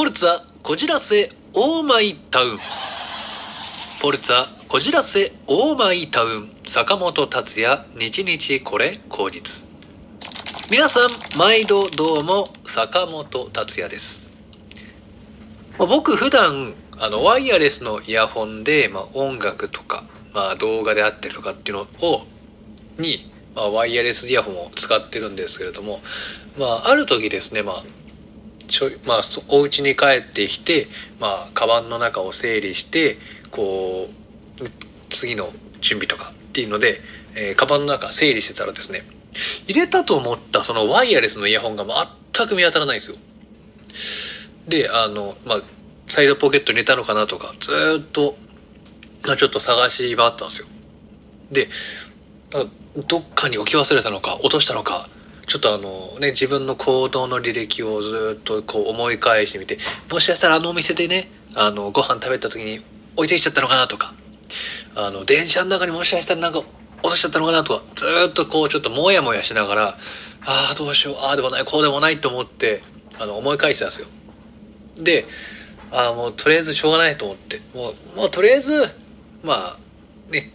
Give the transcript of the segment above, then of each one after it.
フォルツァこじらせオーマイタウン。フォルツァこじらせオーマイタウン。坂本達也日日これ口実皆さん毎度どうも坂本達也です。僕普段あのワイヤレスのイヤホンで、まあ、音楽とか、まあ、動画であったりとかっていうのをに、まあ、ワイヤレスイヤホンを使ってるんですけれども、まあ、ある時ですね、まあ、ちょまあ、お家に帰ってきて、まあ、カバンの中を整理して、こう、次の準備とかっていうので、えーカバンの中整理してたらですね、入れたと思ったそのワイヤレスのイヤホンが全く見当たらないんですよ。で、あの、まあ、サイドポケットに入れたのかなとか、ずっと、ま、ちょっと探し回ったんですよ。で、どっかに置き忘れたのか、落としたのか、ちょっとあのね、自分の行動の履歴をずっとこう思い返してみて、もしかしたらあのお店でね、あの、ご飯食べた時に置いてきちゃったのかなとか、あの、電車の中にもしかしたらなんか落としちゃったのかなとか、ずっとこうちょっともやもやしながら、ああ、どうしよう、ああでもない、こうでもないと思って、あの、思い返してたんですよ。で、ああ、もうとりあえずしょうがないと思って、もう、もうとりあえず、まあ、ね、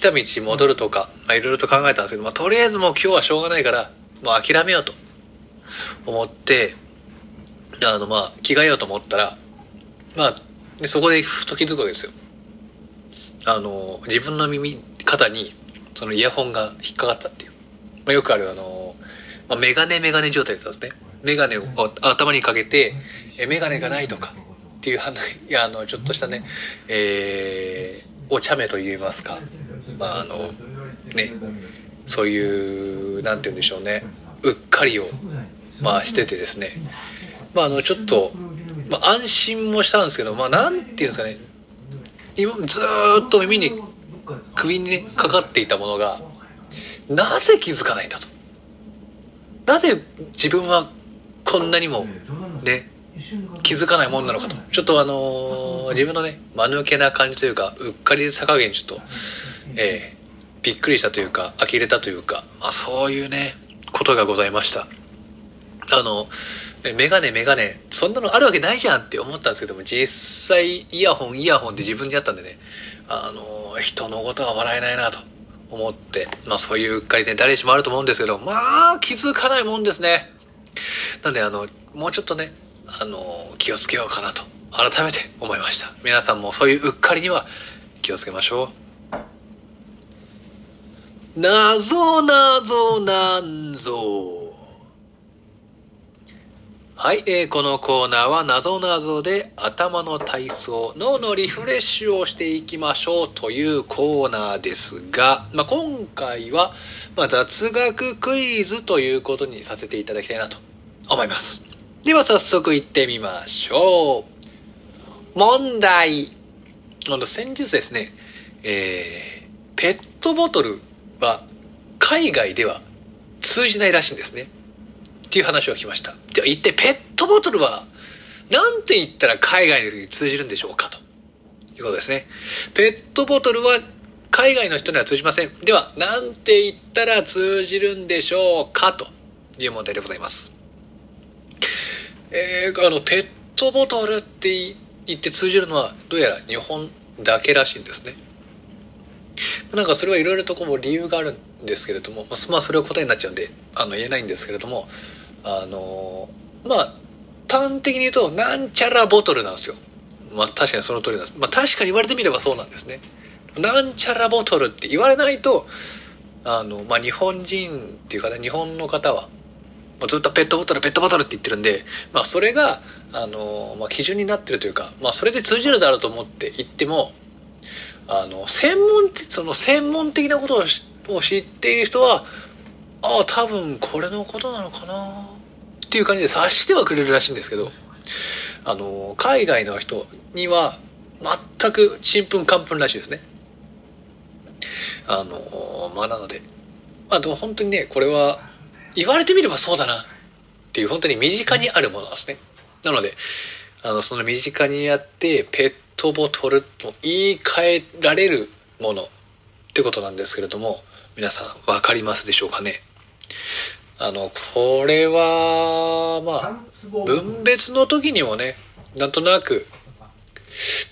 来た道戻るとか、まあ、いろいろと考えたんですけど、まあ、とりあえずもう今日はしょうがないから、もう諦めようと思って、あの、まあ、着替えようと思ったら、まあ、でそこでふと気づくわけですよ。あの、自分の耳、肩に、そのイヤホンが引っかかったっていう。まあ、よくある、あの、まあ、メガネメガネ状態だったんですね。メガネを頭にかけて、え、メガネがないとか、っていう話、いや、あの、ちょっとしたね、えー、お茶目と言いますか、まあ、あの、ね、そういう、なんて言うんでしょうね、うっかりを、まあ、しててですね、まあ、あの、ちょっと、まあ、安心もしたんですけど、まあ、なんていうんですかね、今、ずっと耳に、首にね、かかっていたものが、なぜ気づかないんだと。なぜ自分はこんなにも、ね、気づかないもんなのかと。ちょっとあのー自分のね、間抜けな感じというか、うっかりさ加減ちょっと、えーびっくりしたというか、呆れたというか、まあそういうね、ことがございました。あの、えメガネメガネ、そんなのあるわけないじゃんって思ったんですけども、実際イヤホンイヤホンで自分でやったんでね、あの、人のことは笑えないなと思って、まあそういううっかりね、誰しもあると思うんですけど、まあ気づかないもんですね。なんであの、もうちょっとね、あの、気をつけようかなと、改めて思いました。皆さんもそういううっかりには気をつけましょう。なぞなぞなんぞ。はい、えーこのコーナーはなぞなぞで頭の体操、脳のリフレッシュをしていきましょうというコーナーですが、まあ、今回は、まあ、雑学クイズということにさせていただきたいなと思います。では早速行ってみましょう。問題。あの、先日ですね、えー、ペットボトルは海外では通じないらしいんですね。っていう話を聞きました。では一体ペットボトルはなんて言ったら海外に通じるんでしょうかということですね。ペットボトルは海外の人には通じません。では、なんて言ったら通じるんでしょうかという問題でございます。えー、あの、ペットボトルって言って通じるのはどうやら日本だけらしいんですね。なんかそれはいろいろとこう理由があるんですけれども、まあ、それは答えになっちゃうんで、あの言えないんですけれども、あのまあ、端的に言うと、なんちゃらボトルなんですよ。まあ確かにその通りなんです。まあ確かに言われてみればそうなんですね。なんちゃらボトルって言われないと、あの、まあ日本人っていうかね、日本の方は、まあずっとペットボトル、ペットボトルって言ってるんで、まあそれが、あの、まあ基準になってるというか、まあそれで通じるだろうと思って言っても、あの、専門、その専門的なことをしを知っている人は、ああ、多分これのことなのかなっていう感じで察してはくれるらしいんですけど、あの、海外の人には全くちんぷんかんぷんらしいですね。あの、まあなので、まあでも本当にね、これは言われてみればそうだなっていう本当に身近にあるものなんですね。なので、あの、その身近にあって、ペットボトルと言い換えられるものってことなんですけれども、皆さんわかりますでしょうかね？あの、これは、まあ、分別の時にもね、なんとなく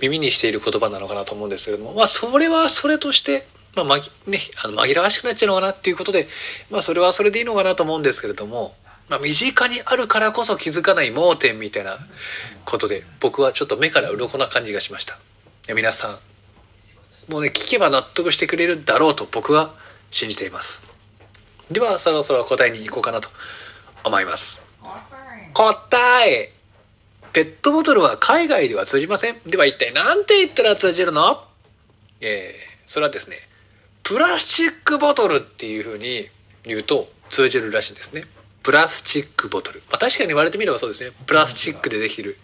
耳にしている言葉なのかなと思うんですけれども、まあ、それはそれとして、まあ、まね、あの紛らわしくなっちゃうのかなっていうことで、まあ、それはそれでいいのかなと思うんですけれども、まあ、身近にあるからこそ気づかない盲点みたいなことで、僕はちょっと目から鱗な感じがしました。皆さん、もうね、聞けば納得してくれるだろうと僕は信じています。では、そろそろ答えに行こうかなと思います。答えペットボトルは海外では通じません。では一体何て言ったら通じるの？えー、それはですね、プラスチックボトルっていう風に言うと通じるらしいんですね。プラスチックボトル。まあ確かに言われてみればそうですね。プラスチックでできてる、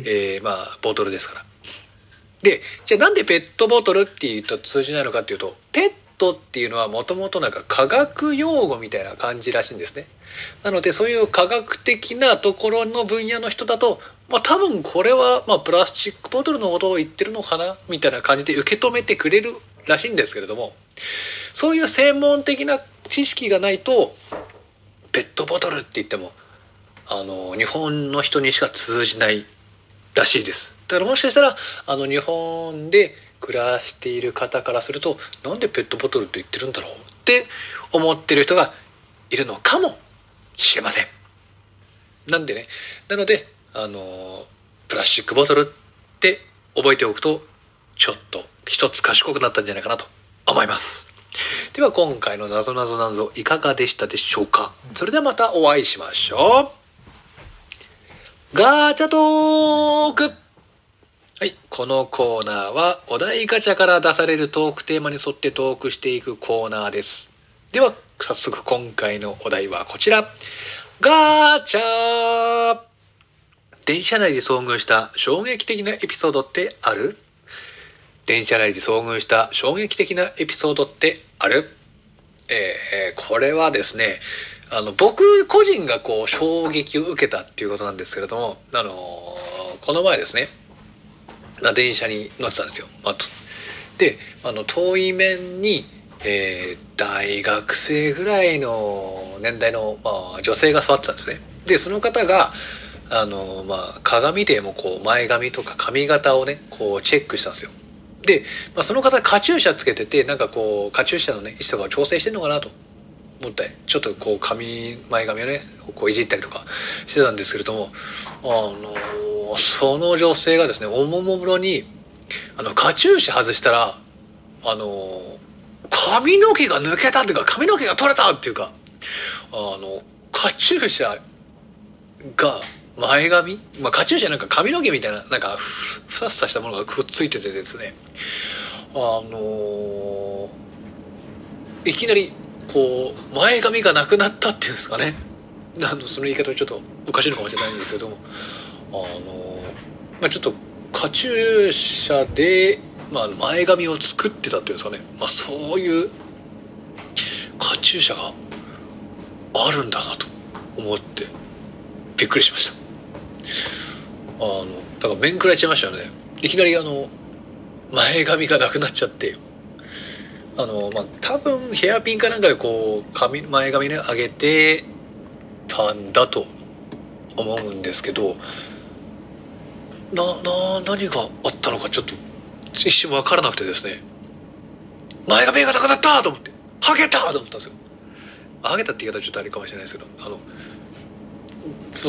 えー、まあ、ボトルですから。で、じゃあなんでペットボトルって言うと通じないのかっていうと、ペットっていうのはもともとなんか科学用語みたいな感じらしいんですね。なのでそういう科学的なところの分野の人だと、まあ多分これはまあプラスチックボトルのことを言ってるのかなみたいな感じで受け止めてくれるらしいんですけれども、そういう専門的な知識がないと、ペットボトルって言っても、あの、日本の人にしか通じないらしいです。だからもしかしたら、あの、日本で暮らしている方からすると、なんでペットボトルって言ってるんだろうって思ってる人がいるのかもしれません。なんでね、なので、あの、プラスチックボトルって覚えておくと、ちょっと一つ賢くなったんじゃないかなと思います。では今回のなぞなぞなぞいかがでしたでしょうか？それではまたお会いしましょうガチャトークはい。このコーナーはお題ガチャから出されるトークテーマに沿ってトークしていくコーナーです。では、早速今回のお題はこちら。ガチャ電車内で遭遇した衝撃的なエピソードってある？電車内で遭遇した衝撃的なエピソードってある？えー、これはですね、あの、僕個人がこう衝撃を受けたっていうことなんですけれども、あのー、この前ですね、な電車に乗ってたんですよ。まあ、で、あの、遠い面に、えー、大学生ぐらいの年代の、まあ、女性が座ってたんですね。で、その方が、あの、まあ、鏡でもこう、前髪とか髪型をね、こう、チェックしたんですよ。で、まあ、その方、カチューシャつけてて、なんかこう、カチューシャのね、位置とかを調整してんのかなと。思って、ちょっとこう、髪、前髪をね、こういじったりとかしてたんですけれども、あのその女性がですね、おもむろに、あの、カチューシャ外したら、あの髪の毛が抜けたっていうか、髪の毛が取れたっていうか、あの、カチューシャが前髪？まあ、カチューシャなんか髪の毛みたいな、なんかふ、ふさふさしたものがくっついててですね、あのいきなり、こう、前髪がなくなったっていうんですかね。あの、その言い方はちょっとおかしいのかもしれないんですけども、あのまあ、ちょっとカチューシャで、まあ、前髪を作ってたっていうんですかね、まあ、そういうカチューシャがあるんだなと思ってびっくりしました。あのだから面食らいちゃいましたよね。いきなりあの前髪がなくなっちゃって。あのまあ多分ヘアピンかなんかでこう髪前髪ね上げてたんだと思うんですけどなな何があったのかちょっと一瞬分からなくてですね。前髪がなくなったと思ってハゲたと思ったんですよ。ハゲたって言い方ちょっとあれかもしれないですけどあの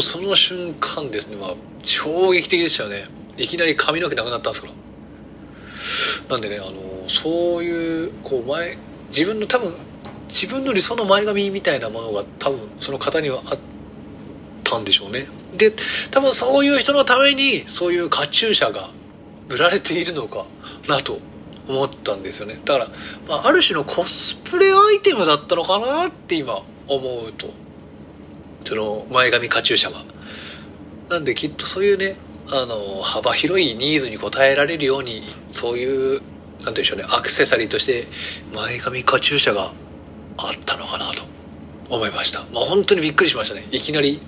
その瞬間ですね、まあ、衝撃的でしたよね。いきなり髪の毛なくなったんですからなんでねあのそういうこう前自分の多分自分の理想の前髪みたいなものが多分その方にはあったんでしょうね。で多分そういう人のためにそういうカチューシャが売られているのかなと思ったんですよね。だから、まあ、ある種のコスプレアイテムだったのかなって今思うと。その前髪カチューシャは。なんできっとそういうねあの幅広いニーズに応えられるようにそういうなんて言うんでしょうねアクセサリーとして前髪カチューシャがあったのかなと思いました。まあ本当にびっくりしましたね。いきなり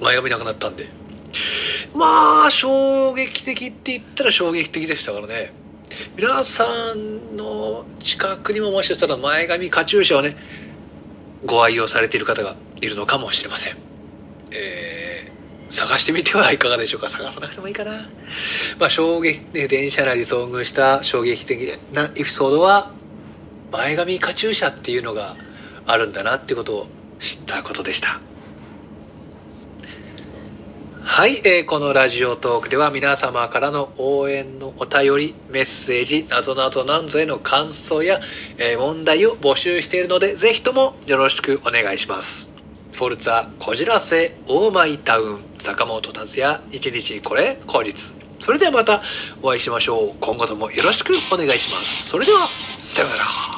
前髪なくなったんで。まあ衝撃的って言ったら衝撃的でしたからね。皆さんの近くにももしかしたら前髪カチューシャをねご愛用されている方がいるのかもしれません。えー、探してみてはいかがでしょうか探さなくてもいいかな。まあ、衝撃、ね、電車内で遭遇した衝撃的なエピソードは、前髪カチューシャっていうのがあるんだなってことを知ったことでした。はい、えー、このラジオトークでは皆様からの応援のお便り、メッセージ、なぞなぞなんぞへの感想や、えー、問題を募集しているので、ぜひともよろしくお願いします。フォルツァ、こじらせ、オーマイタウン、坂本達也、一日これ、効率。それではまたお会いしましょう。今後ともよろしくお願いします。それでは、さようなら。